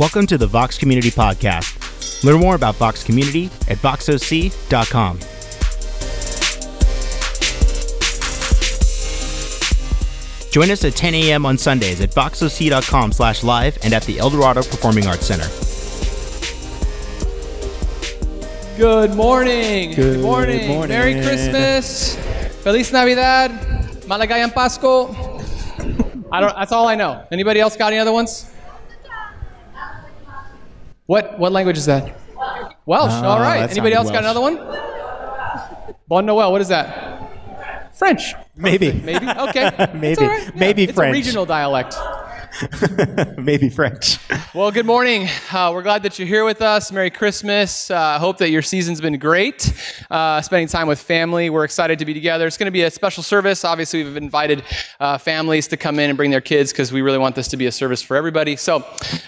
Welcome to the Vox Community Podcast. Learn more about Vox Community at voxoc.com. Join us at 10 a.m. on Sundays at voxoc.com slash live and at the Eldorado Performing Arts Center. Good morning. Good morning. morning. Merry Christmas. Feliz Navidad. Maligayang Pasko. I don't. That's all I know. Anybody else got any other ones? What what language is that? Welsh. Oh, all right. Anybody else got Welsh. another one? Bon Noel. What is that? French. Maybe. Maybe. Okay. It's Maybe. all right. Yeah, Maybe it's French. a regional dialect. Maybe French. Well, good morning. Uh, we're glad that you're here with us. Merry Christmas. I uh, hope that your season's been great. Uh, spending time with family. We're excited to be together. It's going to be a special service. Obviously, we've invited uh, families to come in and bring their kids because we really want this to be a service for everybody. So,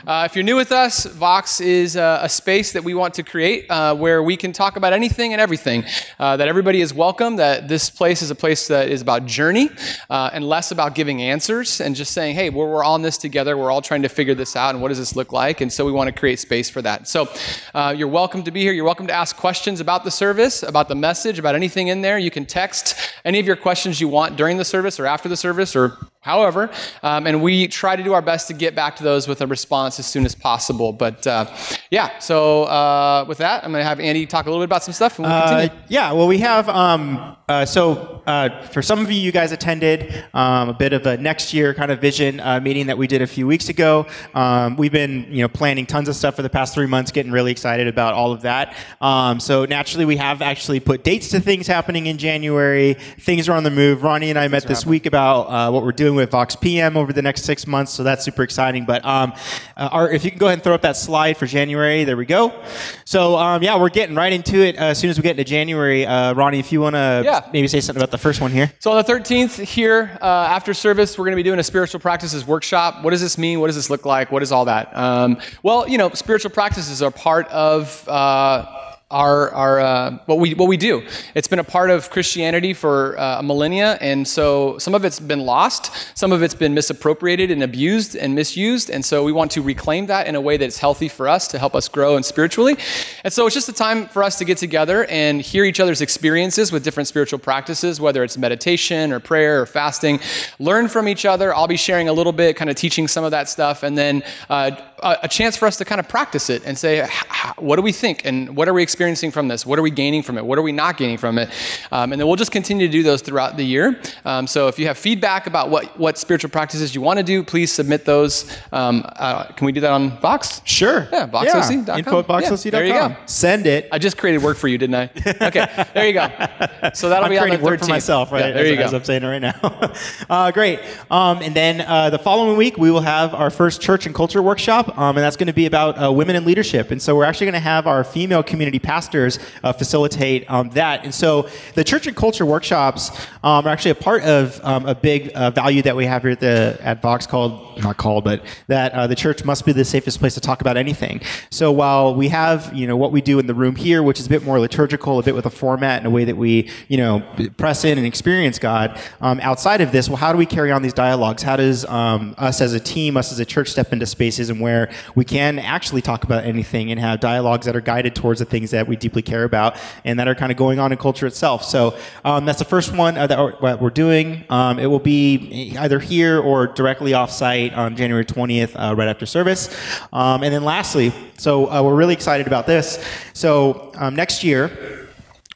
uh, if you're new with us, Vox is uh, a space that we want to create uh, where we can talk about anything and everything. Uh, that everybody is welcome. That this place is a place that is about journey uh, and less about giving answers and just saying, hey, we're, we're all in this together. We're all trying to figure this out, and what does this look like? And so we want to create space for that. So uh, you're welcome to be here. You're welcome to ask questions about the service, about the message, about anything in there. You can text any of your questions you want during the service or after the service or however. Um, and we try to do our best to get back to those with a response as soon as possible. But uh, yeah, so uh, with that, I'm going to have Andy talk a little bit about some stuff, and we'll Uh, continue. yeah, well, we have, um, uh, so uh, for some of you, you guys attended um, a bit of a next year kind of vision uh, meeting that we did a few weeks ago. Um, we've been, you know, planning tons of stuff for the past three months, getting really excited about all of that. Um, so naturally, we have actually put dates to things happening in January. Things are on the move. Ronnie and I met this week about uh, what we're doing with Vox PM over the next six months, so that's super exciting. But um, uh, our, if you can go ahead and throw up that slide for January, there we go. So um, yeah, we're getting right into it uh, as soon as we get into January. Uh, Ronnie, if you want to Yeah. maybe say something about the first one here. So on the 13th here, uh, after service, we're going to be doing a spiritual practices workshop. What does this mean? What does this look like? What is all that? Um, well, you know, spiritual practices are part of. Our, our uh, what we what we do. It's been a part of Christianity for uh, a millennia, and so some of it's been lost, some of it's been misappropriated and abused and misused, and so we want to reclaim that in a way that's healthy for us to help us grow and spiritually. And so it's just a time for us to get together and hear each other's experiences with different spiritual practices, whether it's meditation or prayer or fasting. Learn from each other. I'll be sharing a little bit, kind of teaching some of that stuff, and then uh, a, a chance for us to kind of practice it and say, "H- h- what do we think and what are we experiencing from this? What are we gaining from it? What are we not gaining from it? Um, and then we'll just continue to do those throughout the year. Um, so if you have feedback about what, what spiritual practices you want to do, please submit those. Um, uh, can we do that on Vox? Sure. Yeah, voxoc.com. Info at Yeah, there you go. Send it. I just created work for you, didn't I? Okay, there you go. So that'll I'm be on the creating work for myself, right? Yeah, there as, you go. as I'm saying it right now. uh, great. Um, and then uh, the following week, we will have our first church and culture workshop, um, and that's going to be about uh, women in leadership. And so we're actually going to have our female community pastors uh, facilitate um, that. And so the church and culture workshops um, are actually a part of um, a big uh, value that we have here at the at Vox called not called, but that uh, the church must be the safest place to talk about anything. So while we have you know what we do in the room here, which is a bit more liturgical, a bit with a format and a way that we you know press in and experience God. Um, outside of this, well, how do we carry on these dialogues? How does um, us as a team, us as a church, step into spaces and where we can actually talk about anything and have dialogues that are guided towards the things that we deeply care about and that are kind of going on in culture itself. So um, that's the first one uh, that we're, what we're doing. Um, it will be either here or directly offsite on January 20th, uh, right after service. Um, and then lastly, so uh, we're really excited about this. So um, next year.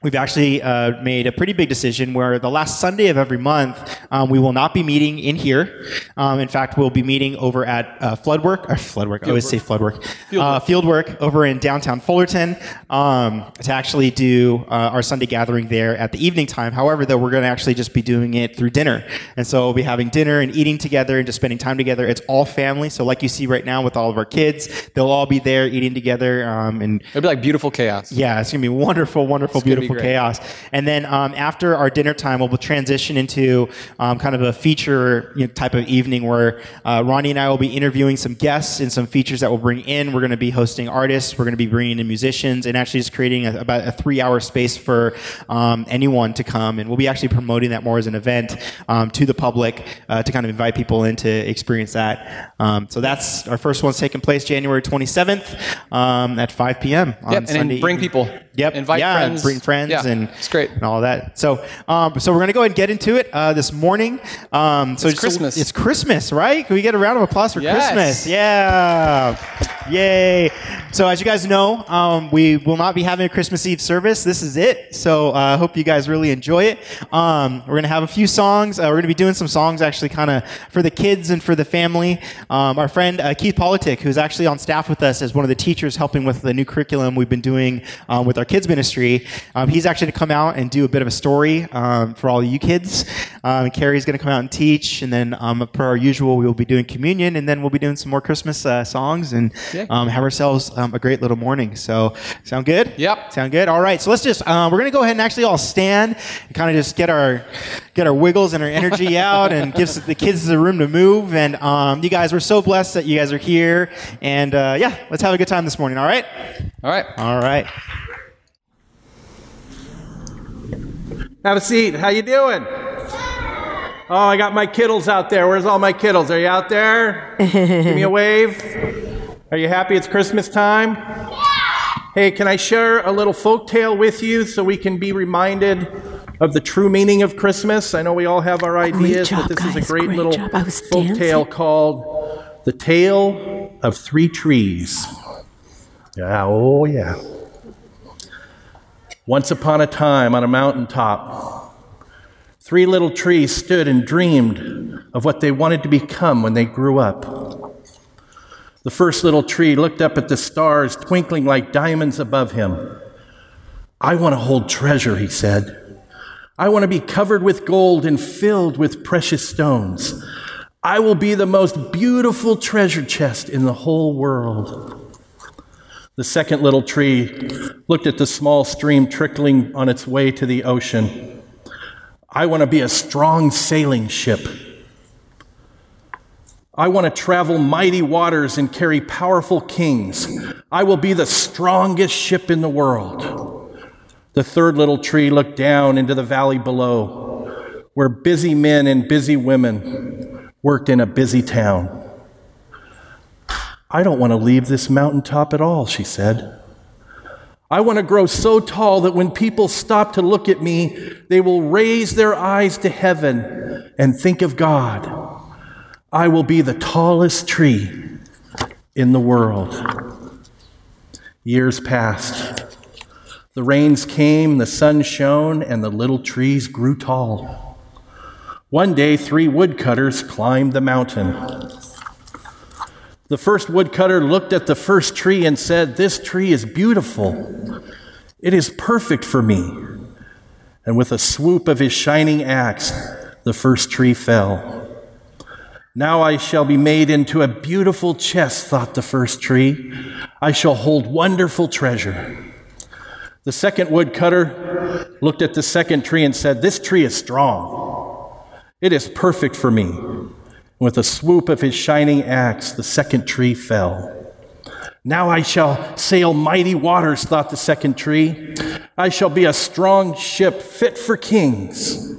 We've actually uh, made a pretty big decision where the last Sunday of every month um, we will not be meeting in here. Um, in fact, we'll be meeting over at uh, Floodwork or Floodwork. I always say Floodwork. Uh, Fieldwork over in downtown Fullerton um, to actually do uh, our Sunday gathering there at the evening time. However, though, we're going to actually just be doing it through dinner, and so we'll be having dinner and eating together and just spending time together. It's all family. So, like you see right now with all of our kids, they'll all be there eating together um, and It'll be like beautiful chaos. yeah, it's gonna be wonderful, wonderful, be beautiful chaos. And then um, after our dinner time, we'll transition into um, kind of a feature you know, type of evening where uh, Ronnie and I will be interviewing some guests and some features that we'll bring in. We're going to be hosting artists. We're going to be bringing in musicians and actually just creating a, about a three-hour space for um, anyone to come. And we'll be actually promoting that more as an event um, to the public uh, to kind of invite people in to experience that. Um, so that's our first one's taking place January 27th um, at 5 p.m. on yep, Sunday. And bring evening. people. Yep. Invite yeah, friends. Bring friends yeah, and it's great. and all that. So, um, so we're gonna go ahead and get into it uh, this morning. Um, so It's Christmas. it's Christmas, right? Can we get a round of applause for Yes. Christmas? Yeah. Yay. So as you guys know, um, we will not be having a Christmas Eve service. This is it. So uh, I hope you guys really enjoy it. Um, we're gonna have a few songs. Uh, we're gonna be doing some songs actually, kind of for the kids and for the family. Um, our friend uh, Keith Politic, who's actually on staff with us as one of the teachers helping with the new curriculum we've been doing um, with our kids ministry, um, he's actually gonna come out and do a bit of a story um, for all you kids. Um, Carrie's gonna come out and teach, and then um, per our usual, we will be doing communion, and then we'll be doing some more Christmas uh, songs and um, have ourselves um, a great little morning. So, sound good? Yep. Sound good? All right. So let's just uh, we're gonna go ahead and actually all stand and kind of just get our get our wiggles and our energy out and give the kids the room to move. And um, you guys, we're so blessed that you guys are here. And uh, yeah, let's have a good time this morning. All right. All right. All right. Have a seat. How you doing? Oh, I got my kiddles out there. Where's all my kiddles? Are you out there? Give me a wave. Are you happy it's Christmas time? Hey, can I share a little folk tale with you so we can be reminded of the true meaning of Christmas? I know we all have our ideas, job, but this is a great, Great little. Folk dancing. tale called The Tale of Three Trees. Yeah, oh yeah. Once upon a time on a mountaintop, three little trees stood and dreamed of what they wanted to become when they grew up. The first little tree looked up at the stars twinkling like diamonds above him. I want to hold treasure, he said. I want to be covered with gold and filled with precious stones. I will be the most beautiful treasure chest in the whole world. The second little tree looked at the small stream trickling on its way to the ocean. I want to be a strong sailing ship. I want to travel mighty waters and carry powerful kings. I will be the strongest ship in the world. The third little tree looked down into the valley below, where busy men and busy women worked in a busy town. I don't want to leave this mountaintop at all, she said. I want to grow so tall that when people stop to look at me, they will raise their eyes to heaven and think of God. I will be the tallest tree in the world. Years passed. The rains came, the sun shone, and the little trees grew tall. One day, three woodcutters climbed the mountain. The first woodcutter looked at the first tree and said, This tree is beautiful. It is perfect for me. And with a swoop of his shining axe, the first tree fell. Now I shall be made into a beautiful chest, thought the first tree. I shall hold wonderful treasure. The second woodcutter looked at the second tree and said, This tree is strong. It is perfect for me. With a swoop of his shining axe, the second tree fell. Now I shall sail mighty waters, thought the second tree. I shall be a strong ship fit for kings.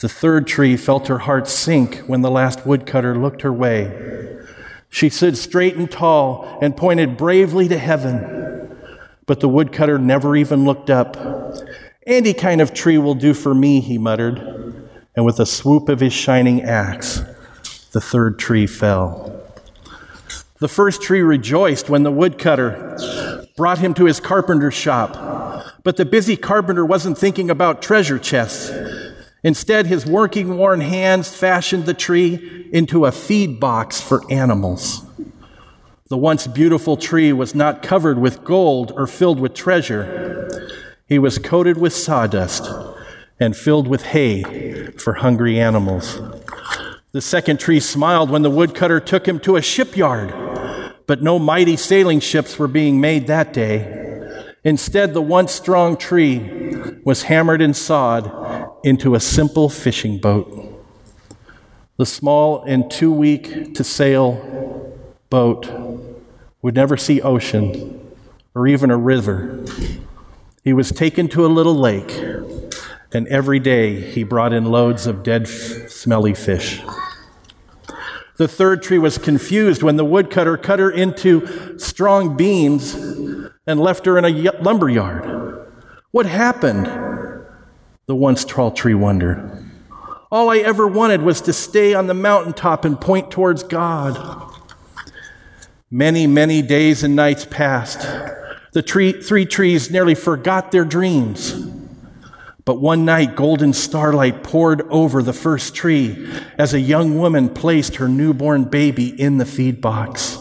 The third tree felt her heart sink when the last woodcutter looked her way. She stood straight and tall and pointed bravely to heaven. But the woodcutter never even looked up. Any kind of tree will do for me, he muttered. And with a swoop of his shining axe, the third tree fell. The first tree rejoiced when the woodcutter brought him to his carpenter's shop. But the busy carpenter wasn't thinking about treasure chests. Instead, his working worn hands fashioned the tree into a feed box for animals. The once beautiful tree was not covered with gold or filled with treasure. He was coated with sawdust and filled with hay for hungry animals. The second tree smiled when the woodcutter took him to a shipyard, but no mighty sailing ships were being made that day. Instead, the once strong tree was hammered and sawed into a simple fishing boat. The small and too weak to sail boat would never see ocean or even a river. He was taken to a little lake, and every day he brought in loads of dead, f- smelly fish. The third tree was confused when the woodcutter cut her into strong beams and left her in a lumber yard. What happened? The once tall tree wondered. All I ever wanted was to stay on the mountaintop and point towards God. Many, many days and nights passed. The tree, three trees nearly forgot their dreams. But one night, golden starlight poured over the first tree as a young woman placed her newborn baby in the feed box.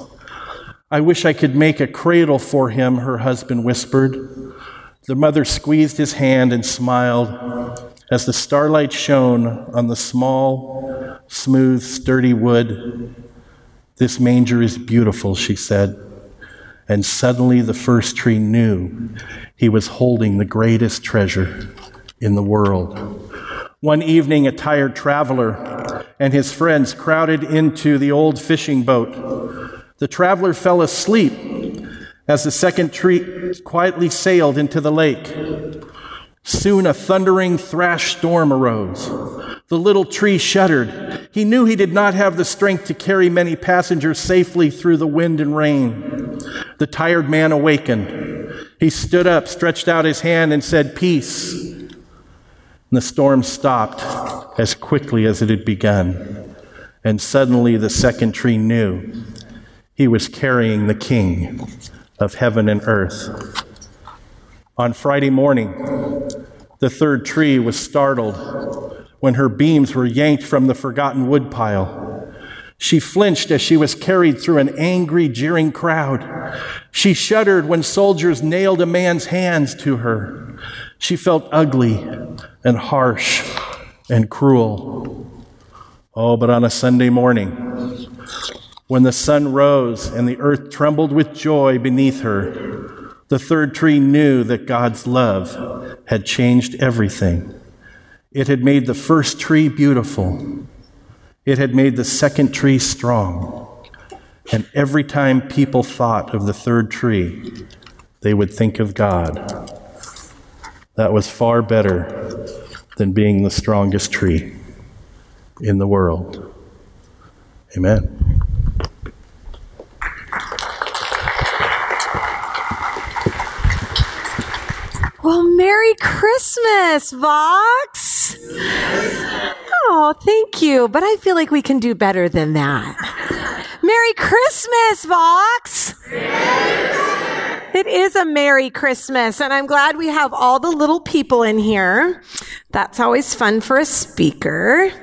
I wish I could make a cradle for him, her husband whispered. The mother squeezed his hand and smiled as the starlight shone on the small, smooth, sturdy wood. This manger is beautiful, she said. And suddenly the first tree knew he was holding the greatest treasure in the world. One evening, a tired traveler and his friends crowded into the old fishing boat. The traveler fell asleep as the second tree quietly sailed into the lake. Soon a thundering thrash storm arose. The little tree shuddered. He knew he did not have the strength to carry many passengers safely through the wind and rain. The tired man awakened. He stood up, stretched out his hand, and said, Peace. And the storm stopped as quickly as it had begun. And suddenly the second tree knew he was carrying the king of heaven and earth. On Friday morning, the third tree was startled when her beams were yanked from the forgotten woodpile. She flinched as she was carried through an angry, jeering crowd. She shuddered when soldiers nailed a man's hands to her. She felt ugly and harsh and cruel. Oh, but on a Sunday morning, when the sun rose and the earth trembled with joy beneath her, the third tree knew that God's love had changed everything. It had made the first tree beautiful. It had made the second tree strong. And every time people thought of the third tree, they would think of God. That was far better than being the strongest tree in the world. Amen. Well, Merry Christmas, Vox. Oh, thank you. But I feel like we can do better than that. Merry Christmas, Vox. It is a Merry Christmas, and I'm glad we have all the little people in here. That's always fun for a speaker.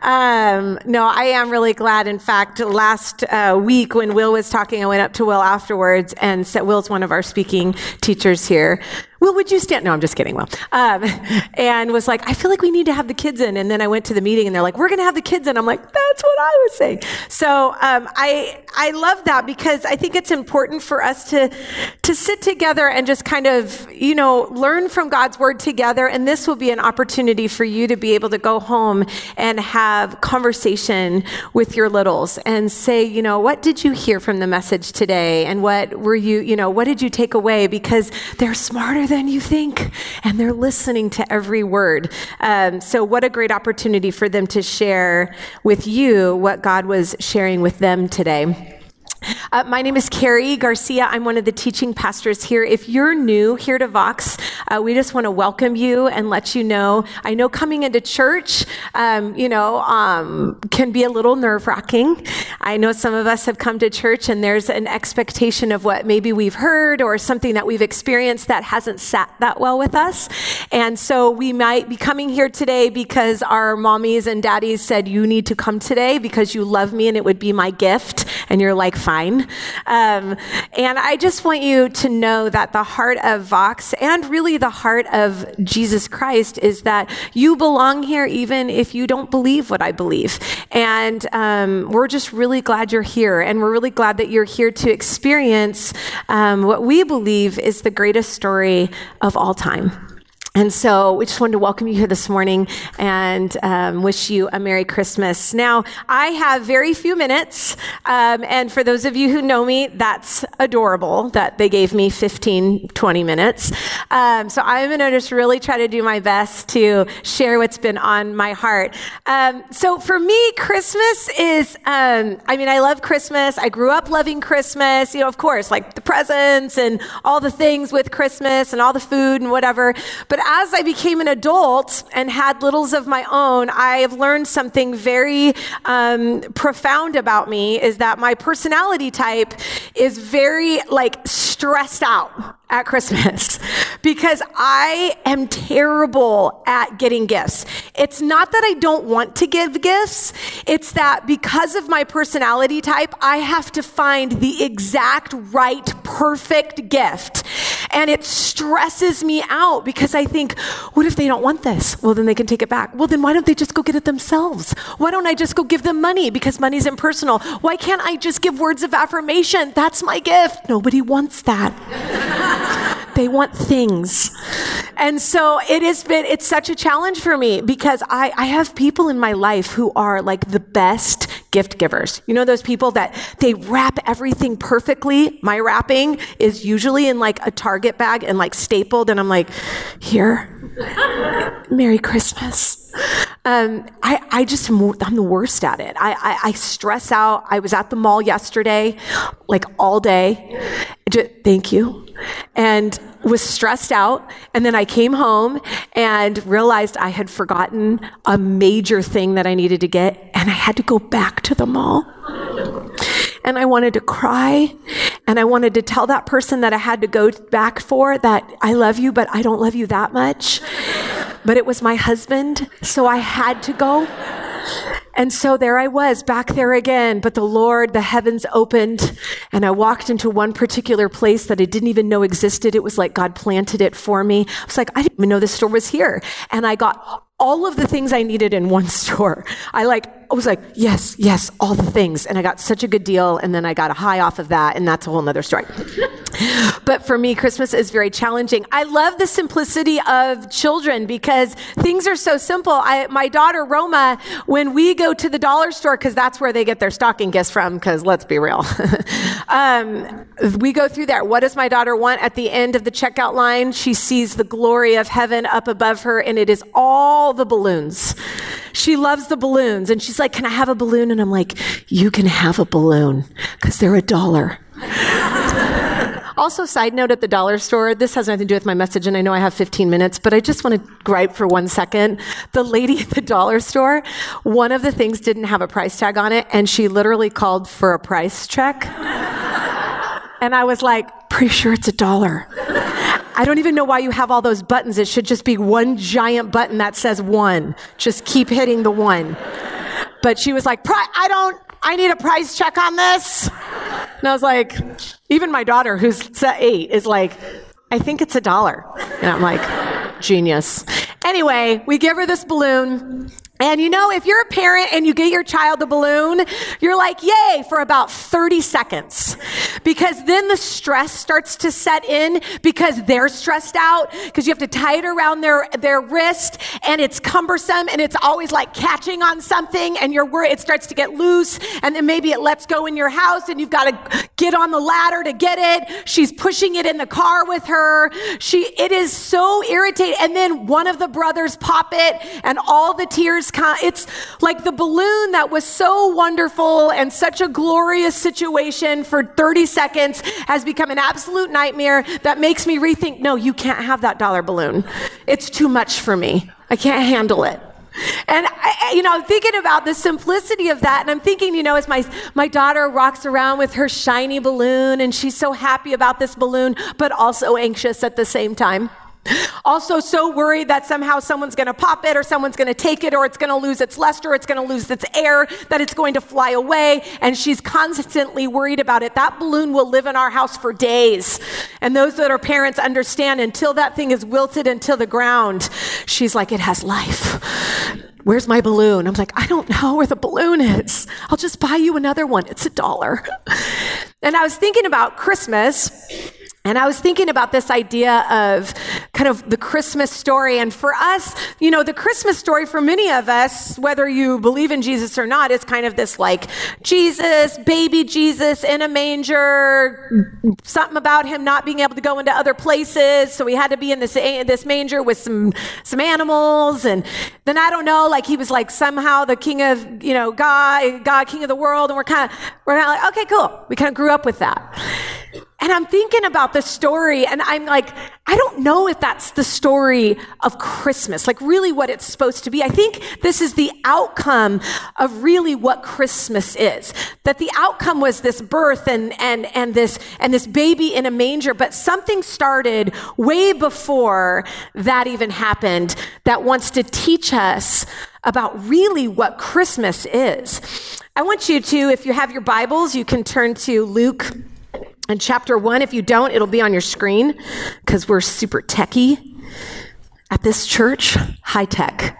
Um, no, I am really glad. In fact, last uh, week when Will was talking, I went up to Will afterwards and said, Will's one of our speaking teachers here. Will, would you stand? No, I'm just kidding, Well, Um, and was like, I feel like we need to have the kids in. And then I went to the meeting and they're like, we're going to have the kids in. I'm like, that's what I was saying. So um, I, I love that because I think it's important for us to, to sit together and just kind of, you know, learn from God's word together. And this will be an opportunity for you to be able to go home and have conversation with your littles and say, you know, what did you hear from the message today? And what were you, you know, what did you take away? Because they're smarter than you think, and they're listening to every word. Um, so, what a great opportunity for them to share with you what God was sharing with them today. Uh, my name is Carrie Garcia. I'm one of the teaching pastors here. If you're new here to Vox, uh, we just want to welcome you and let you know. I know coming into church, um, you know, um, can be a little nerve wracking. I know some of us have come to church and there's an expectation of what maybe we've heard or something that we've experienced that hasn't sat that well with us. And so we might be coming here today because our mommies and daddies said, You need to come today because you love me and it would be my gift. And you're like, Fine fine. Um, and I just want you to know that the heart of Vox and really the heart of Jesus Christ is that you belong here even if you don't believe what I believe. And um, we're just really glad you're here. And we're really glad that you're here to experience um, what we believe is the greatest story of all time. And so we just wanted to welcome you here this morning and um, wish you a Merry Christmas. Now, I have very few minutes. Um, and for those of you who know me, that's adorable that they gave me 15, 20 minutes. Um, so I'm going to just really try to do my best to share what's been on my heart. Um, so for me, Christmas is, um, I mean, I love Christmas. I grew up loving Christmas, you know, of course, like the presents and all the things with Christmas and all the food and whatever. But as I became an adult and had littles of my own, I have learned something very um, profound about me is that my personality type is very like stressed out at Christmas because I am terrible at getting gifts. It's not that I don't want to give gifts, it's that because of my personality type, I have to find the exact right, perfect gift. And it stresses me out because I think, what if they don't want this? Well, then they can take it back. Well, then why don't they just go get it themselves? Why don't I just go give them money because money's impersonal? Why can't I just give words of affirmation? That's my gift. Nobody wants that. they want things. And so it has been, it's such a challenge for me because I, I have people in my life who are like the best gift givers. You know, those people that they wrap everything perfectly. My wrapping is usually in like a Target bag and like stapled. And I'm like, here, Merry Christmas. Um, I, I just, I'm the worst at it. I, I, I, stress out. I was at the mall yesterday, like all day. Just, thank you. And was stressed out. And then I came home and realized I had forgotten a major thing that I needed to get. And I had to go back to the mall. And I wanted to cry. And I wanted to tell that person that I had to go back for that I love you, but I don't love you that much but it was my husband, so I had to go. And so there I was back there again. But the Lord, the heavens opened and I walked into one particular place that I didn't even know existed. It was like God planted it for me. I was like, I didn't even know this store was here. And I got all of the things I needed in one store. I like, I was like, yes, yes, all the things. And I got such a good deal. And then I got a high off of that. And that's a whole nother story. but for me, Christmas is very challenging. I love the simplicity of children because things are so simple. I, my daughter, Roma, when we go to the dollar store, because that's where they get their stocking gifts from, because let's be real. um, we go through there. What does my daughter want at the end of the checkout line? She sees the glory of heaven up above her, and it is all the balloons. She loves the balloons, and she's like, Can I have a balloon? And I'm like, You can have a balloon because they're a dollar. Also, side note at the dollar store, this has nothing to do with my message, and I know I have 15 minutes, but I just want to gripe for one second. The lady at the dollar store, one of the things didn't have a price tag on it, and she literally called for a price check. and I was like, pretty sure it's a dollar. I don't even know why you have all those buttons. It should just be one giant button that says one. Just keep hitting the one. But she was like, I don't, I need a price check on this. And I was like, even my daughter, who's eight, is like, I think it's a dollar. And I'm like, genius. Anyway, we give her this balloon. And you know, if you're a parent and you get your child a balloon, you're like, yay, for about 30 seconds. Because then the stress starts to set in because they're stressed out because you have to tie it around their, their wrist and it's cumbersome and it's always like catching on something and you're worried it starts to get loose and then maybe it lets go in your house and you've got to get on the ladder to get it. She's pushing it in the car with her. She, it is so irritating. And then one of the brothers pop it and all the tears it's like the balloon that was so wonderful and such a glorious situation for 30 seconds has become an absolute nightmare that makes me rethink no, you can't have that dollar balloon. It's too much for me. I can't handle it. And I, you know, I'm thinking about the simplicity of that, and I'm thinking, you know, as my my daughter rocks around with her shiny balloon, and she's so happy about this balloon, but also anxious at the same time. Also, so worried that somehow someone's going to pop it or someone's going to take it or it's going to lose its luster, it's going to lose its air, that it's going to fly away. And she's constantly worried about it. That balloon will live in our house for days. And those that are parents understand until that thing is wilted into the ground, she's like, it has life. Where's my balloon? I'm like, I don't know where the balloon is. I'll just buy you another one. It's a dollar. And I was thinking about Christmas and I was thinking about this idea of kind of the Christmas story. And for us, you know, the Christmas story for many of us, whether you believe in Jesus or not, is kind of this like Jesus, baby Jesus in a manger, something about him not being able to go into other places. So he had to be in this, this manger with some, some animals. And then I don't know, like he was like somehow the king of, you know, God, God, king of the world. And we're kind of, we're kind of like, okay, cool. We kind of grew up with that. And I'm thinking about the story, and I'm like, I don't know if that's the story of Christmas, like really what it's supposed to be. I think this is the outcome of really what Christmas is. That the outcome was this birth and, and, and this, and this baby in a manger, but something started way before that even happened that wants to teach us about really what Christmas is. I want you to, if you have your Bibles, you can turn to Luke in chapter one, if you don't, it'll be on your screen because we're super techy at this church, high tech.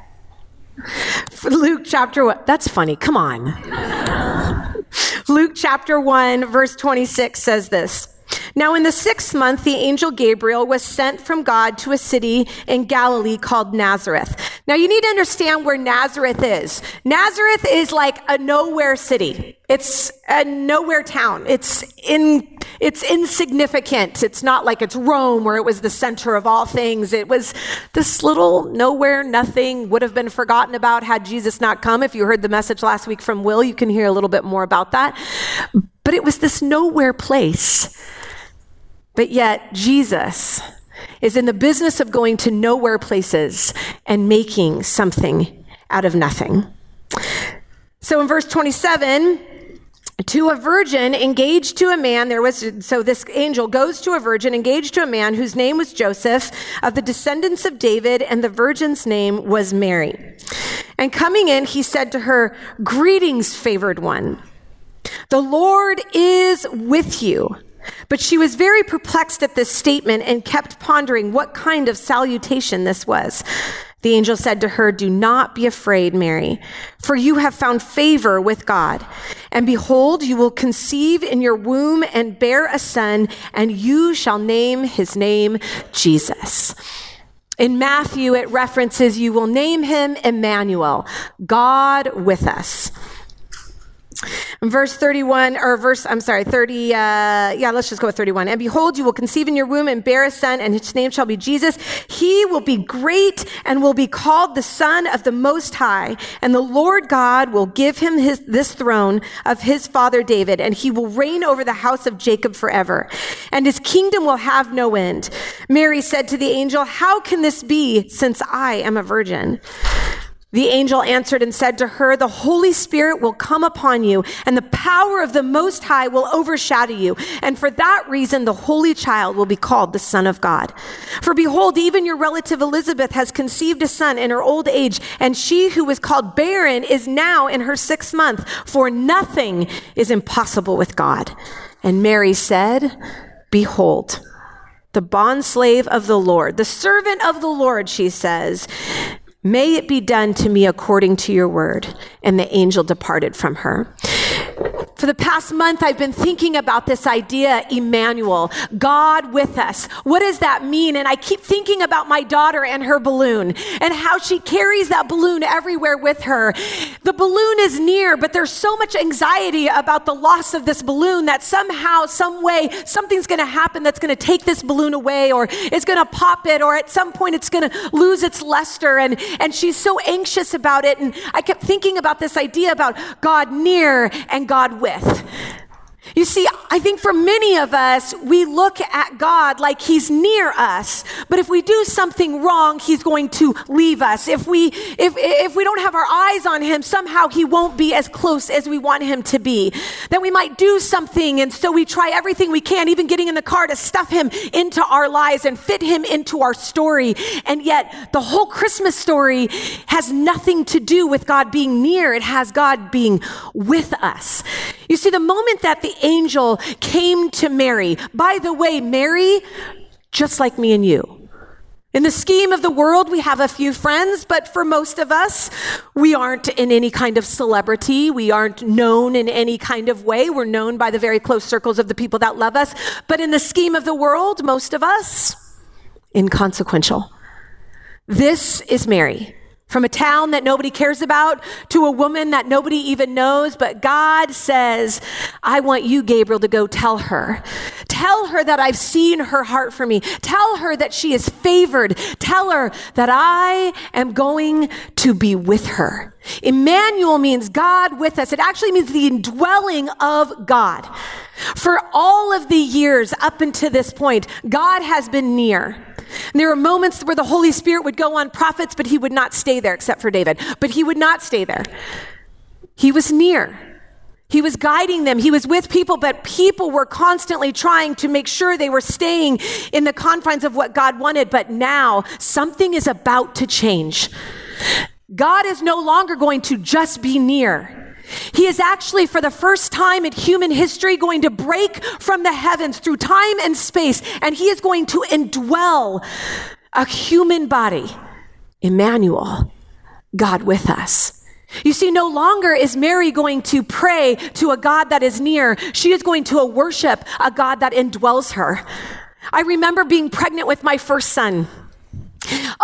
Luke chapter one, that's funny, come on. Luke chapter 1, verse 26 says this. Now, in the sixth month, the angel Gabriel was sent from God to a city in Galilee called Nazareth. Now, you need to understand where Nazareth is. Nazareth is like a nowhere city. It's a nowhere town. It's in, it's insignificant. It's not like it's Rome where it was the center of all things. It was this little nowhere, nothing would have been forgotten about had Jesus not come. If you heard the message last week from Will, you can hear a little bit more about that. But it was this nowhere place but yet, Jesus is in the business of going to nowhere places and making something out of nothing. So in verse 27, to a virgin engaged to a man there was so this angel goes to a virgin engaged to a man whose name was joseph of the descendants of david and the virgin's name was mary. And coming in he said to her greetings favored one. The lord is with you but she was very perplexed at this statement and kept pondering what kind of salutation this was. The angel said to her, Do not be afraid, Mary, for you have found favor with God. And behold, you will conceive in your womb and bear a son, and you shall name his name Jesus. In Matthew, it references, You will name him Emmanuel, God with us. Verse 31, or verse, I'm sorry, 30, uh, yeah, let's just go with 31. And behold, you will conceive in your womb and bear a son, and his name shall be Jesus. He will be great and will be called the Son of the Most High. And the Lord God will give him his, this throne of his father David, and he will reign over the house of Jacob forever. And his kingdom will have no end. Mary said to the angel, How can this be since I am a virgin? The angel answered and said to her, The Holy Spirit will come upon you, and the power of the Most High will overshadow you. And for that reason, the Holy Child will be called the Son of God. For behold, even your relative Elizabeth has conceived a son in her old age, and she who was called barren is now in her sixth month, for nothing is impossible with God. And Mary said, Behold, the bondslave of the Lord, the servant of the Lord, she says. May it be done to me according to your word. And the angel departed from her. For the past month, I've been thinking about this idea, Emmanuel, God with us. What does that mean? And I keep thinking about my daughter and her balloon and how she carries that balloon everywhere with her. The balloon is near, but there's so much anxiety about the loss of this balloon that somehow, some way, something's going to happen that's going to take this balloon away or it's going to pop it or at some point it's going to lose its luster. And, and she's so anxious about it. And I kept thinking about this idea about God near and God with with. You see, I think for many of us, we look at God like He's near us, but if we do something wrong, He's going to leave us. If we, if, if we don't have our eyes on Him, somehow He won't be as close as we want Him to be. That we might do something, and so we try everything we can, even getting in the car to stuff Him into our lives and fit Him into our story. And yet, the whole Christmas story has nothing to do with God being near, it has God being with us. You see, the moment that the angel came to Mary, by the way, Mary, just like me and you. In the scheme of the world, we have a few friends, but for most of us, we aren't in any kind of celebrity. We aren't known in any kind of way. We're known by the very close circles of the people that love us. But in the scheme of the world, most of us, inconsequential. This is Mary. From a town that nobody cares about to a woman that nobody even knows, but God says, I want you, Gabriel, to go tell her. Tell her that I've seen her heart for me. Tell her that she is favored. Tell her that I am going to be with her. Emmanuel means God with us. It actually means the indwelling of God. For all of the years up until this point, God has been near. And there were moments where the Holy Spirit would go on prophets, but he would not stay there, except for David. But he would not stay there. He was near. He was guiding them. He was with people, but people were constantly trying to make sure they were staying in the confines of what God wanted. But now something is about to change. God is no longer going to just be near. He is actually, for the first time in human history, going to break from the heavens through time and space, and he is going to indwell a human body. Emmanuel, God with us. You see, no longer is Mary going to pray to a God that is near. She is going to worship a God that indwells her. I remember being pregnant with my first son.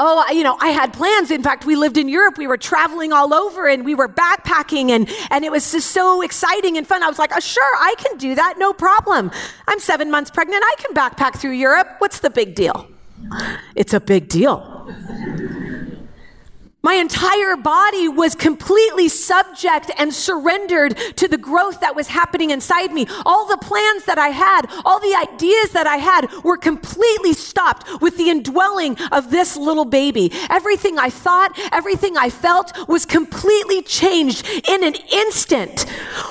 Oh, you know, I had plans. In fact, we lived in Europe. We were traveling all over and we were backpacking and, and it was just so exciting and fun. I was like, oh, sure, I can do that. No problem. I'm seven months pregnant. I can backpack through Europe. What's the big deal? It's a big deal. My entire body was completely subject and surrendered to the growth that was happening inside me. All the plans that I had, all the ideas that I had were completely stopped with the indwelling of this little baby. Everything I thought, everything I felt was completely changed in an instant.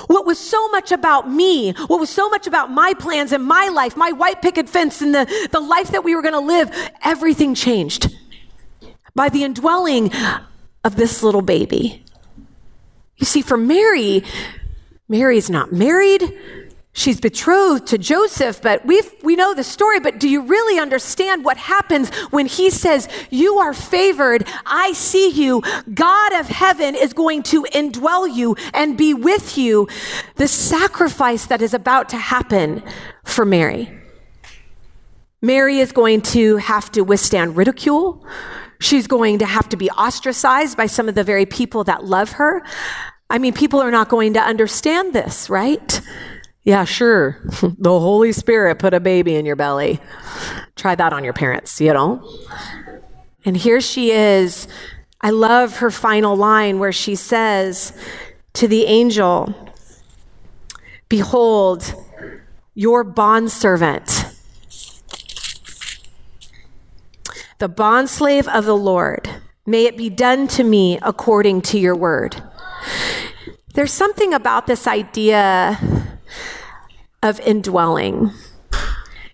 What was so much about me, what was so much about my plans and my life, my white picket fence and the, the life that we were going to live, everything changed by the indwelling of this little baby. You see, for Mary, Mary is not married. She's betrothed to Joseph, but we we know the story. But do you really understand what happens when he says, You are favored, I see you, God of heaven is going to indwell you and be with you? The sacrifice that is about to happen for Mary. Mary is going to have to withstand ridicule. She's going to have to be ostracized by some of the very people that love her. I mean, people are not going to understand this, right? Yeah, sure. the Holy Spirit put a baby in your belly. Try that on your parents, you know? And here she is. I love her final line where she says to the angel, Behold, your bondservant the bondslave of the Lord. May it be done to me according to your word. There's something about this idea of indwelling.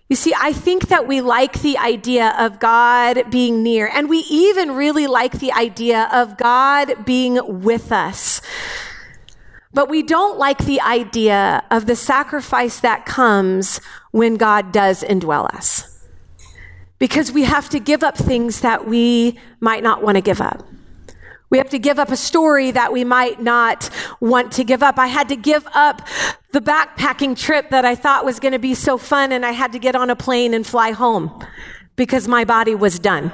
You see, I think that we like the idea of God being near, and we even really like the idea of God being with us. But we don't like the idea of the sacrifice that comes when God does indwell us because we have to give up things that we might not want to give up. We have to give up a story that we might not want to give up. I had to give up the backpacking trip that I thought was going to be so fun, and I had to get on a plane and fly home because my body was done.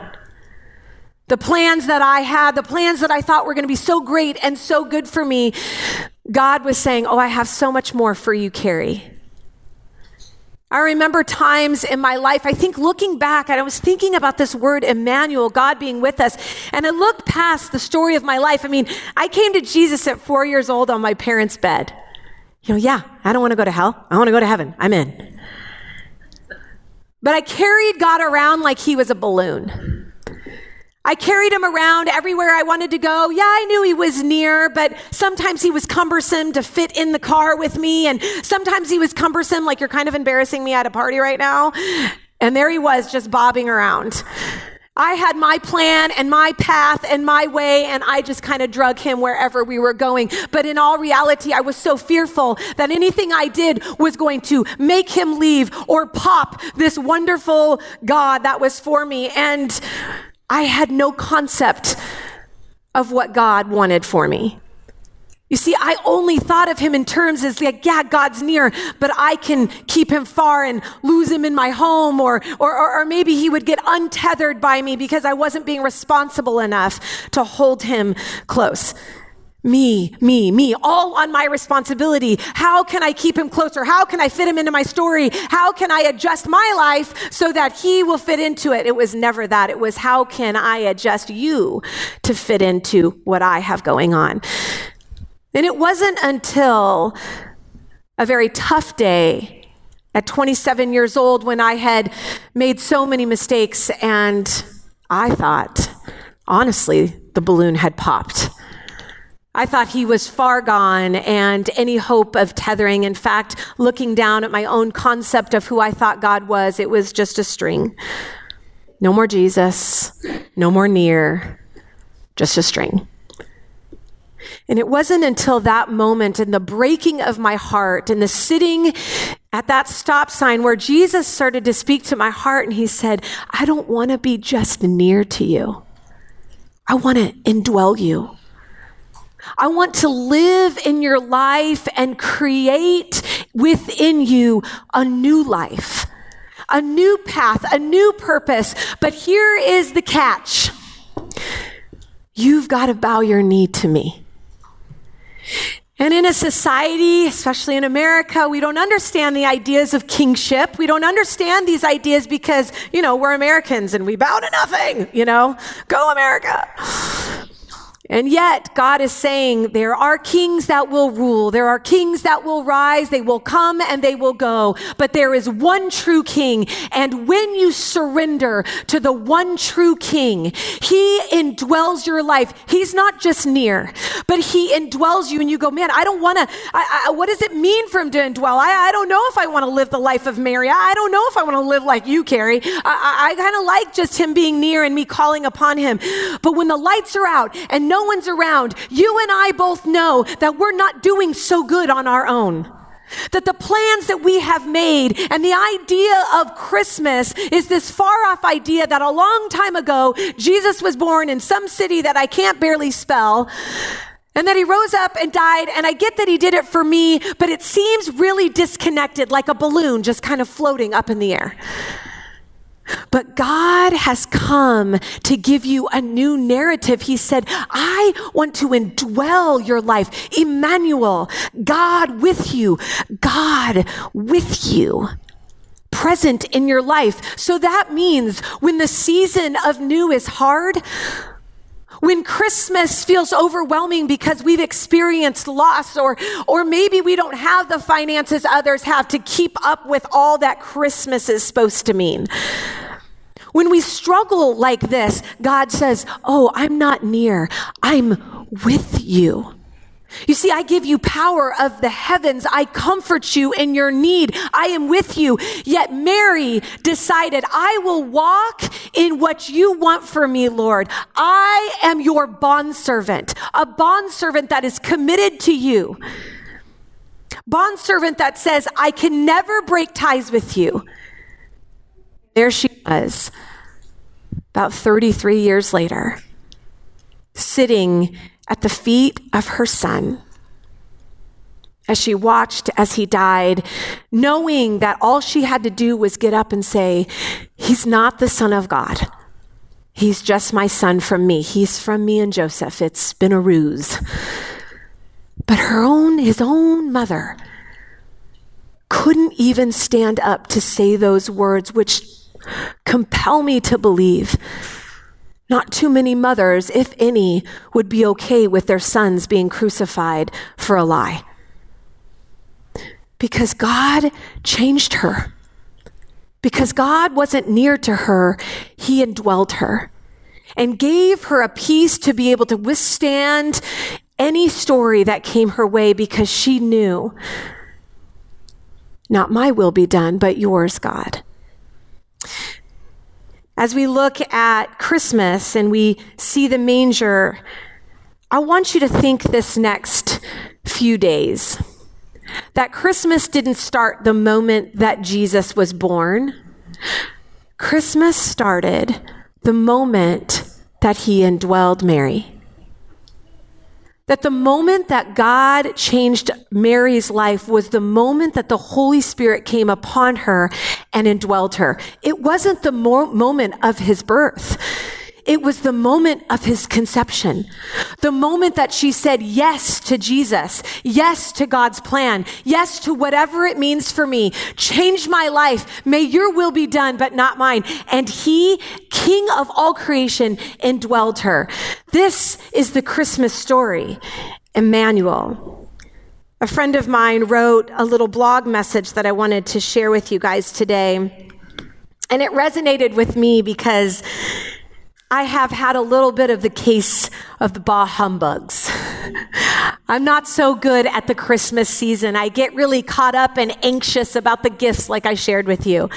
The plans that I had, the plans that I thought were going to be so great and so good for me, God was saying, Oh, I have so much more for you, Carrie. I remember times in my life, I think looking back, and I was thinking about this word Emmanuel, God being with us, and I looked past the story of my life. I mean, I came to Jesus at four years old on my parents' bed. You know, yeah, I don't want to go to hell. I want to go to heaven. I'm in. But I carried God around like he was a balloon. I carried him around everywhere I wanted to go. Yeah, I knew he was near, but sometimes he was cumbersome to fit in the car with me. And sometimes he was cumbersome, like you're kind of embarrassing me at a party right now. And there he was, just bobbing around. I had my plan and my path and my way, and I just kind of drug him wherever we were going. But in all reality, I was so fearful that anything I did was going to make him leave or pop this wonderful God that was for me. And I had no concept of what God wanted for me. You see, I only thought of him in terms as like, yeah, God's near, but I can keep him far and lose him in my home, or, or, or, maybe he would get untethered by me because I wasn't being responsible enough to hold him close. Me, me, me, all on my responsibility. How can I keep him closer? How can I fit him into my story? How can I adjust my life so that he will fit into it? It was never that. It was how can I adjust you to fit into what I have going on? And it wasn't until a very tough day at 27 years old when I had made so many mistakes and I thought, honestly, the balloon had popped. I thought he was far gone and any hope of tethering. In fact, looking down at my own concept of who I thought God was, it was just a string. No more Jesus, no more near, just a string. And it wasn't until that moment and the breaking of my heart and the sitting at that stop sign where Jesus started to speak to my heart and he said, I don't want to be just near to you. I want to indwell you. I want to live in your life and create within you a new life, a new path, a new purpose. But here is the catch you've got to bow your knee to me. And in a society, especially in America, we don't understand the ideas of kingship. We don't understand these ideas because, you know, we're Americans and we bow to nothing, you know? Go America. And yet, God is saying there are kings that will rule. There are kings that will rise. They will come and they will go. But there is one true king. And when you surrender to the one true king, he indwells your life. He's not just near, but he indwells you. And you go, man, I don't want to, what does it mean for him to indwell? I, I don't know if I want to live the life of Mary. I, I don't know if I want to live like you, Carrie. I, I, I kind of like just him being near and me calling upon him. But when the lights are out and no one's around, you and I both know that we're not doing so good on our own. That the plans that we have made and the idea of Christmas is this far off idea that a long time ago Jesus was born in some city that I can't barely spell. And that he rose up and died, and I get that he did it for me, but it seems really disconnected, like a balloon just kind of floating up in the air. But God has come to give you a new narrative. He said, I want to indwell your life. Emmanuel, God with you, God with you present in your life. So that means when the season of new is hard, when Christmas feels overwhelming because we've experienced loss or, or maybe we don't have the finances others have to keep up with all that Christmas is supposed to mean. When we struggle like this, God says, Oh, I'm not near. I'm with you. You see, I give you power of the heavens. I comfort you in your need. I am with you. Yet Mary decided, I will walk in what you want for me, Lord. I am your bondservant, a bondservant that is committed to you. Bondservant that says, I can never break ties with you. There she was, about 33 years later, sitting at the feet of her son as she watched as he died, knowing that all she had to do was get up and say, He's not the Son of God. He's just my son from me. He's from me and Joseph. It's been a ruse. But her own, his own mother, couldn't even stand up to say those words, which compel me to believe not too many mothers, if any, would be okay with their sons being crucified for a lie. Because God changed her. Because God wasn't near to her, He indwelled her and gave her a peace to be able to withstand any story that came her way because she knew, not my will be done, but yours, God. As we look at Christmas and we see the manger, I want you to think this next few days that Christmas didn't start the moment that Jesus was born. Christmas started the moment that he indwelled Mary. That the moment that God changed Mary's life was the moment that the Holy Spirit came upon her and indwelled her. It wasn't the mo- moment of his birth. It was the moment of his conception. The moment that she said yes to Jesus, yes to God's plan, yes to whatever it means for me. Change my life. May your will be done, but not mine. And he, king of all creation, indwelled her. This is the Christmas story. Emmanuel. A friend of mine wrote a little blog message that I wanted to share with you guys today. And it resonated with me because I have had a little bit of the case of the bah humbugs. I'm not so good at the Christmas season. I get really caught up and anxious about the gifts, like I shared with you.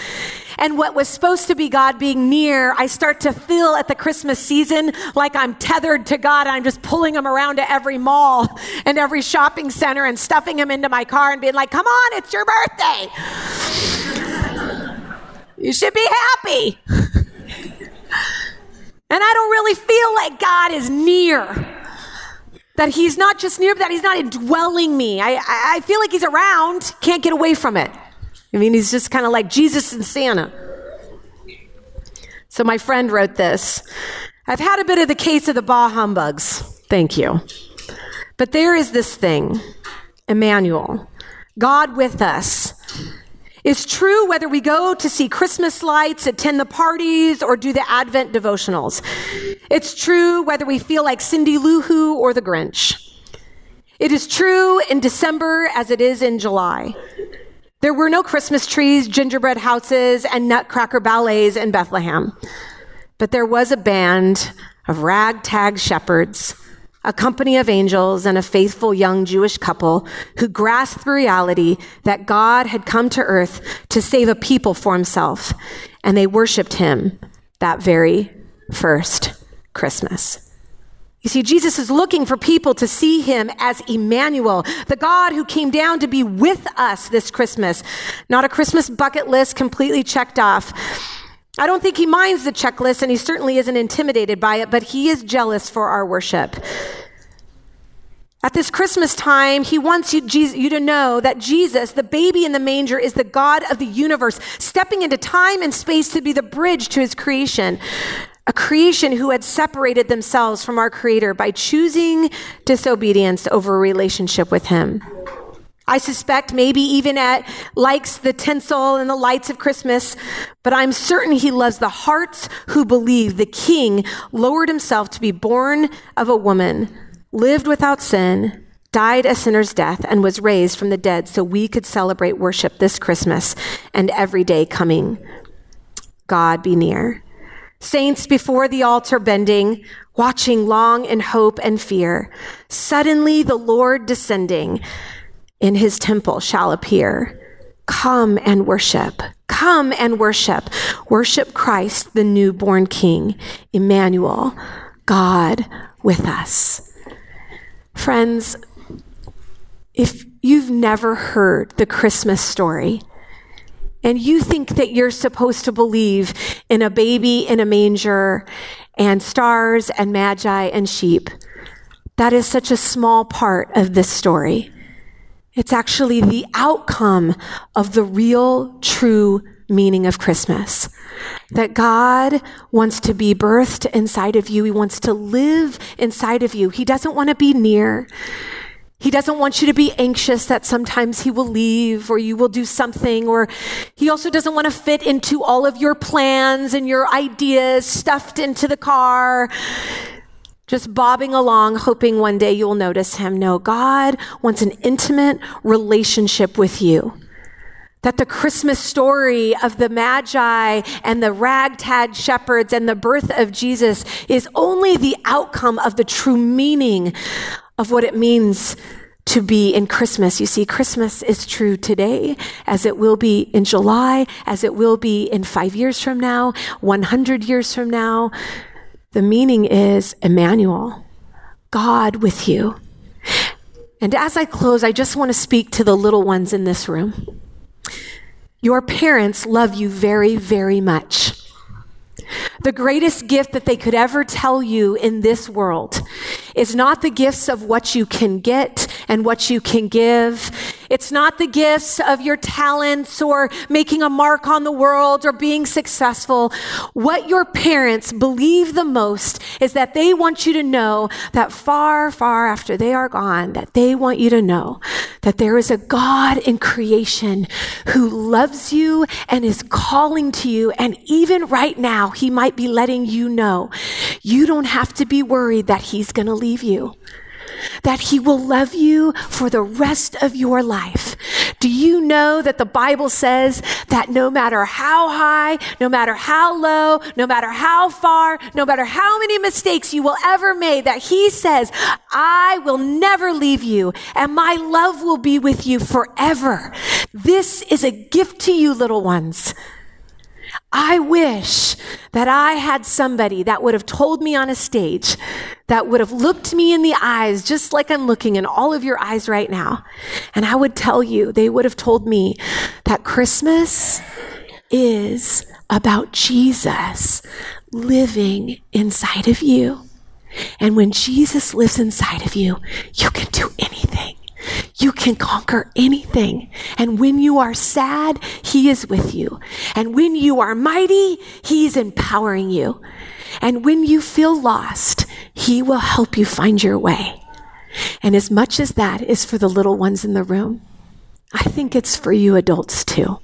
And what was supposed to be God being near, I start to feel at the Christmas season like I'm tethered to God. I'm just pulling him around to every mall and every shopping center and stuffing him into my car and being like, come on, it's your birthday. you should be happy. And I don't really feel like God is near. That he's not just near, but that he's not indwelling me. I, I feel like he's around, can't get away from it. I mean, he's just kind of like Jesus and Santa. So my friend wrote this I've had a bit of the case of the bah humbugs. Thank you. But there is this thing, Emmanuel, God with us is true whether we go to see Christmas lights, attend the parties, or do the Advent devotionals. It's true whether we feel like Cindy Lou Who or the Grinch. It is true in December as it is in July. There were no Christmas trees, gingerbread houses, and nutcracker ballets in Bethlehem. But there was a band of ragtag shepherds a company of angels and a faithful young Jewish couple who grasped the reality that God had come to earth to save a people for himself, and they worshiped him that very first Christmas. You see, Jesus is looking for people to see him as Emmanuel, the God who came down to be with us this Christmas. Not a Christmas bucket list completely checked off. I don't think he minds the checklist, and he certainly isn't intimidated by it, but he is jealous for our worship. At this Christmas time, he wants you, Jesus, you, to know that Jesus, the baby in the manger, is the God of the universe, stepping into time and space to be the bridge to his creation. A creation who had separated themselves from our Creator by choosing disobedience over a relationship with him. I suspect maybe even at likes the tinsel and the lights of Christmas, but I'm certain he loves the hearts who believe the king lowered himself to be born of a woman, lived without sin, died a sinner's death, and was raised from the dead so we could celebrate worship this Christmas and every day coming. God be near. Saints before the altar bending, watching long in hope and fear. Suddenly the Lord descending in his temple shall appear. Come and worship. Come and worship. Worship Christ, the newborn King, Emmanuel, God with us. Friends, if you've never heard the Christmas story, and you think that you're supposed to believe in a baby in a manger and stars and magi and sheep, that is such a small part of this story. It's actually the outcome of the real, true meaning of Christmas. That God wants to be birthed inside of you. He wants to live inside of you. He doesn't want to be near. He doesn't want you to be anxious that sometimes he will leave or you will do something, or he also doesn't want to fit into all of your plans and your ideas stuffed into the car just bobbing along, hoping one day you'll notice him. No, God wants an intimate relationship with you. that the Christmas story of the Magi and the ragtag shepherds and the birth of Jesus is only the outcome of the true meaning of what it means to be in Christmas. You see, Christmas is true today, as it will be in July, as it will be in five years from now, 100 years from now. The meaning is Emmanuel, God with you. And as I close, I just want to speak to the little ones in this room. Your parents love you very, very much. The greatest gift that they could ever tell you in this world is not the gifts of what you can get and what you can give. It's not the gifts of your talents or making a mark on the world or being successful. What your parents believe the most is that they want you to know that far, far after they are gone, that they want you to know that there is a God in creation who loves you and is calling to you. And even right now, he might be letting you know you don't have to be worried that he's going to leave you that He will love you for the rest of your life. Do you know that the Bible says that no matter how high, no matter how low, no matter how far, no matter how many mistakes you will ever make, that He says, I will never leave you and my love will be with you forever. This is a gift to you, little ones. I wish that I had somebody that would have told me on a stage, that would have looked me in the eyes, just like I'm looking in all of your eyes right now. And I would tell you, they would have told me that Christmas is about Jesus living inside of you. And when Jesus lives inside of you, you can do anything. You can conquer anything. And when you are sad, He is with you. And when you are mighty, He is empowering you. And when you feel lost, He will help you find your way. And as much as that is for the little ones in the room, I think it's for you adults too.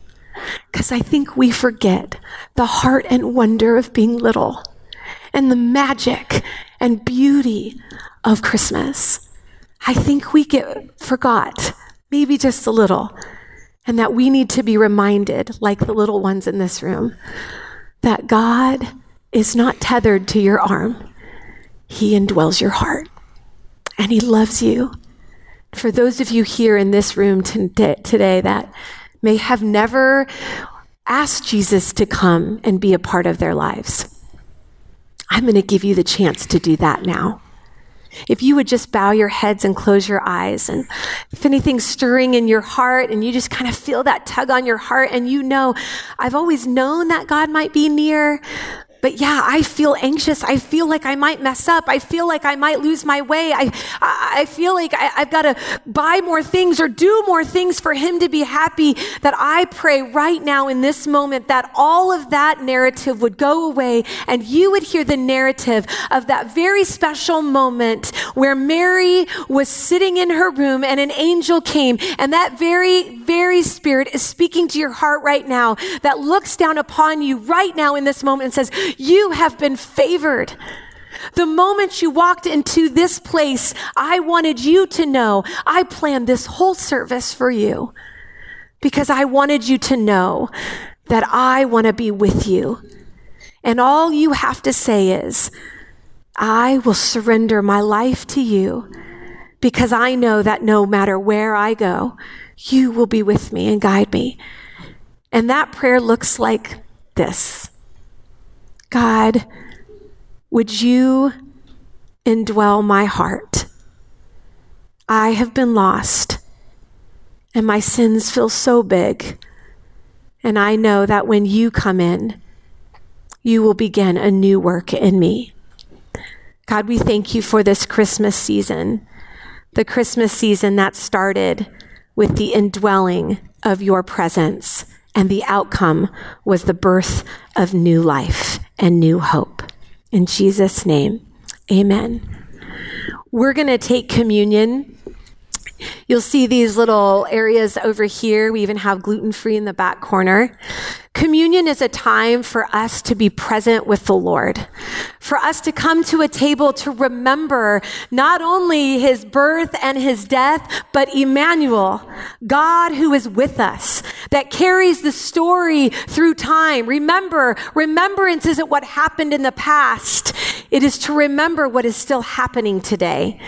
Because I think we forget the heart and wonder of being little and the magic and beauty of Christmas. I think we get forgot, maybe just a little, and that we need to be reminded, like the little ones in this room, that God is not tethered to your arm. He indwells your heart, and He loves you. For those of you here in this room today that may have never asked Jesus to come and be a part of their lives, I'm going to give you the chance to do that now. If you would just bow your heads and close your eyes, and if anything's stirring in your heart and you just kind of feel that tug on your heart, and you know, I've always known that God might be near, but yeah, I feel anxious. I feel like I might mess up. I feel like I might lose my way. I, I feel like I, have got to buy more things or do more things for him to be happy. That I pray right now in this moment that all of that narrative would go away and you would hear the narrative of that very special moment where Mary was sitting in her room and an angel came and that very, very spirit is speaking to your heart right now that looks down upon you right now in this moment and says, you have been favored. The moment you walked into this place, I wanted you to know I planned this whole service for you because I wanted you to know that I want to be with you. And all you have to say is, I will surrender my life to you because I know that no matter where I go, you will be with me and guide me. And that prayer looks like this. God, would you indwell my heart? I have been lost, and my sins feel so big. And I know that when you come in, you will begin a new work in me. God, we thank you for this Christmas season, the Christmas season that started with the indwelling of your presence, and the outcome was the birth of new life and new hope. In Jesus' name, amen. We're going to take communion. You'll see these little areas over here. We even have gluten free in the back corner. Communion is a time for us to be present with the Lord, for us to come to a table to remember not only his birth and his death, but Emmanuel, God who is with us. that carries the story through time. Remember, remembrance isn't what happened in the past. It is to remember what is still happening today.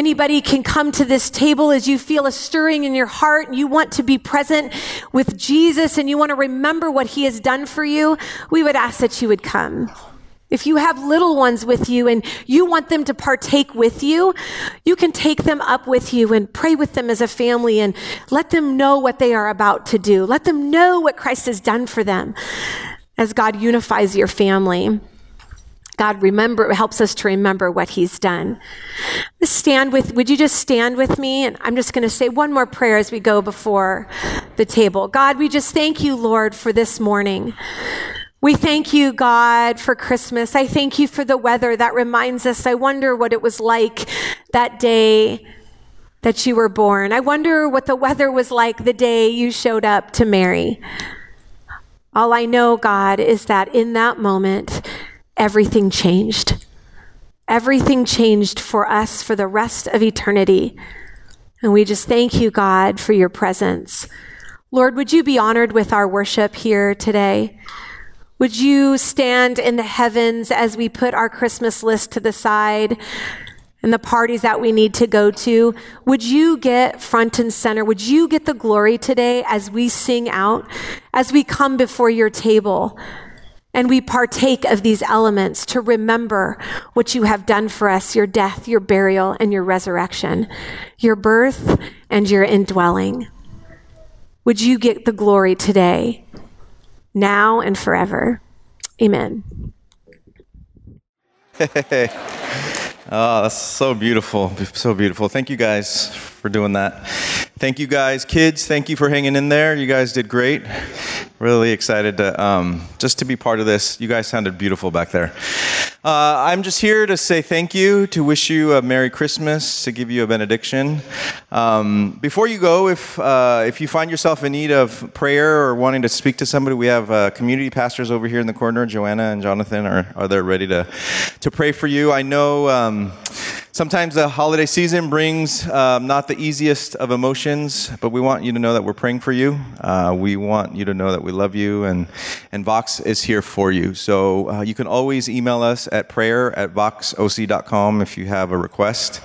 Anybody can come to this table as you feel a stirring in your heart and you want to be present with Jesus and you want to remember what he has done for you. We would ask that you would come. If you have little ones with you and you want them to partake with you, you can take them up with you and pray with them as a family and let them know what they are about to do. Let them know what Christ has done for them as God unifies your family. God remember it helps us to remember what he's done. Stand with would you just stand with me and I'm just going to say one more prayer as we go before the table. God, we just thank you, Lord, for this morning. We thank you, God, for Christmas. I thank you for the weather that reminds us. I wonder what it was like that day that you were born. I wonder what the weather was like the day you showed up to Mary. All I know, God, is that in that moment, everything changed. Everything changed for us for the rest of eternity. And we just thank you, God, for your presence. Lord, would you be honored with our worship here today? Would you stand in the heavens as we put our Christmas list to the side and the parties that we need to go to? Would you get front and center? Would you get the glory today as we sing out, as we come before your table? And we partake of these elements to remember what you have done for us your death, your burial, and your resurrection, your birth, and your indwelling. Would you get the glory today, now, and forever? Amen. Hey. Oh, that's so beautiful. So beautiful. Thank you guys for doing that. Thank you guys, kids. Thank you for hanging in there. You guys did great. Really excited to um, just to be part of this. You guys sounded beautiful back there. Uh, I'm just here to say thank you, to wish you a Merry Christmas, to give you a benediction. Um, before you go, if uh, if you find yourself in need of prayer or wanting to speak to somebody, we have uh, community pastors over here in the corner. Joanna and Jonathan are are there ready to to pray for you. I know. Um, Sometimes the holiday season brings um, not the easiest of emotions, but we want you to know that we're praying for you. Uh, we want you to know that we love you, and, and Vox is here for you. So uh, you can always email us at prayer at voxoc.com if you have a request.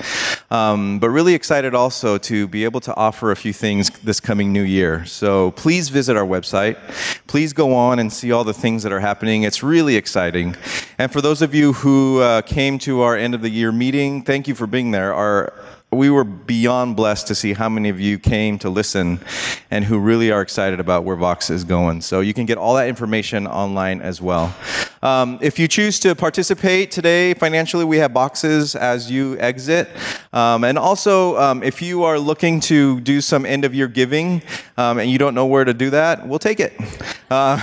Um, but really excited also to be able to offer a few things this coming new year. So please visit our website. Please go on and see all the things that are happening. It's really exciting. And for those of you who uh, came to our end of the year meeting, thank you for being there. Our we were beyond blessed to see how many of you came to listen and who really are excited about where Vox is going. So you can get all that information online as well. Um, if you choose to participate today financially, we have boxes as you exit. Um, and also, um, if you are looking to do some end of year giving um, and you don't know where to do that, we'll take it. Uh,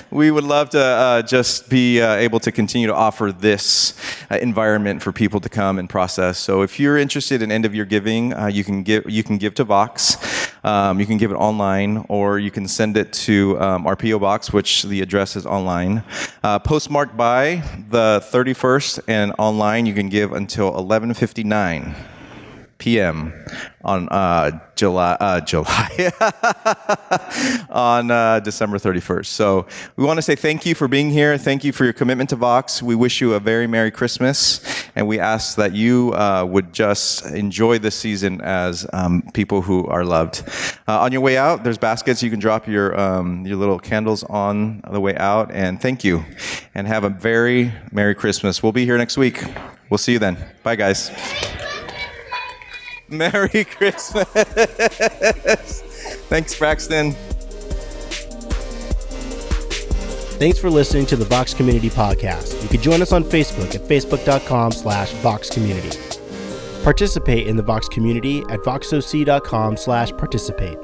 we would love to uh, just be uh, able to continue to offer this uh, environment for people to come and process. So if you're interested in end of year giving, uh, you can give you can give to Vox. Um, you can give it online, or you can send it to um, our PO box, which the address is online. Uh, postmarked by the 31st, and online you can give until 11:59 p.m. on uh, July uh, July on uh, December 31st. So we want to say thank you for being here. Thank you for your commitment to Vox. We wish you a very merry Christmas, and we ask that you uh, would just enjoy this season as um, people who are loved. Uh, on your way out, there's baskets you can drop your um, your little candles on the way out. And thank you, and have a very merry Christmas. We'll be here next week. We'll see you then. Bye, guys. Merry Christmas. Thanks, Braxton. Thanks for listening to the Vox Community Podcast. You can join us on Facebook at facebook.com slash Vox Community. Participate in the Vox community at voxoc.com slash participate.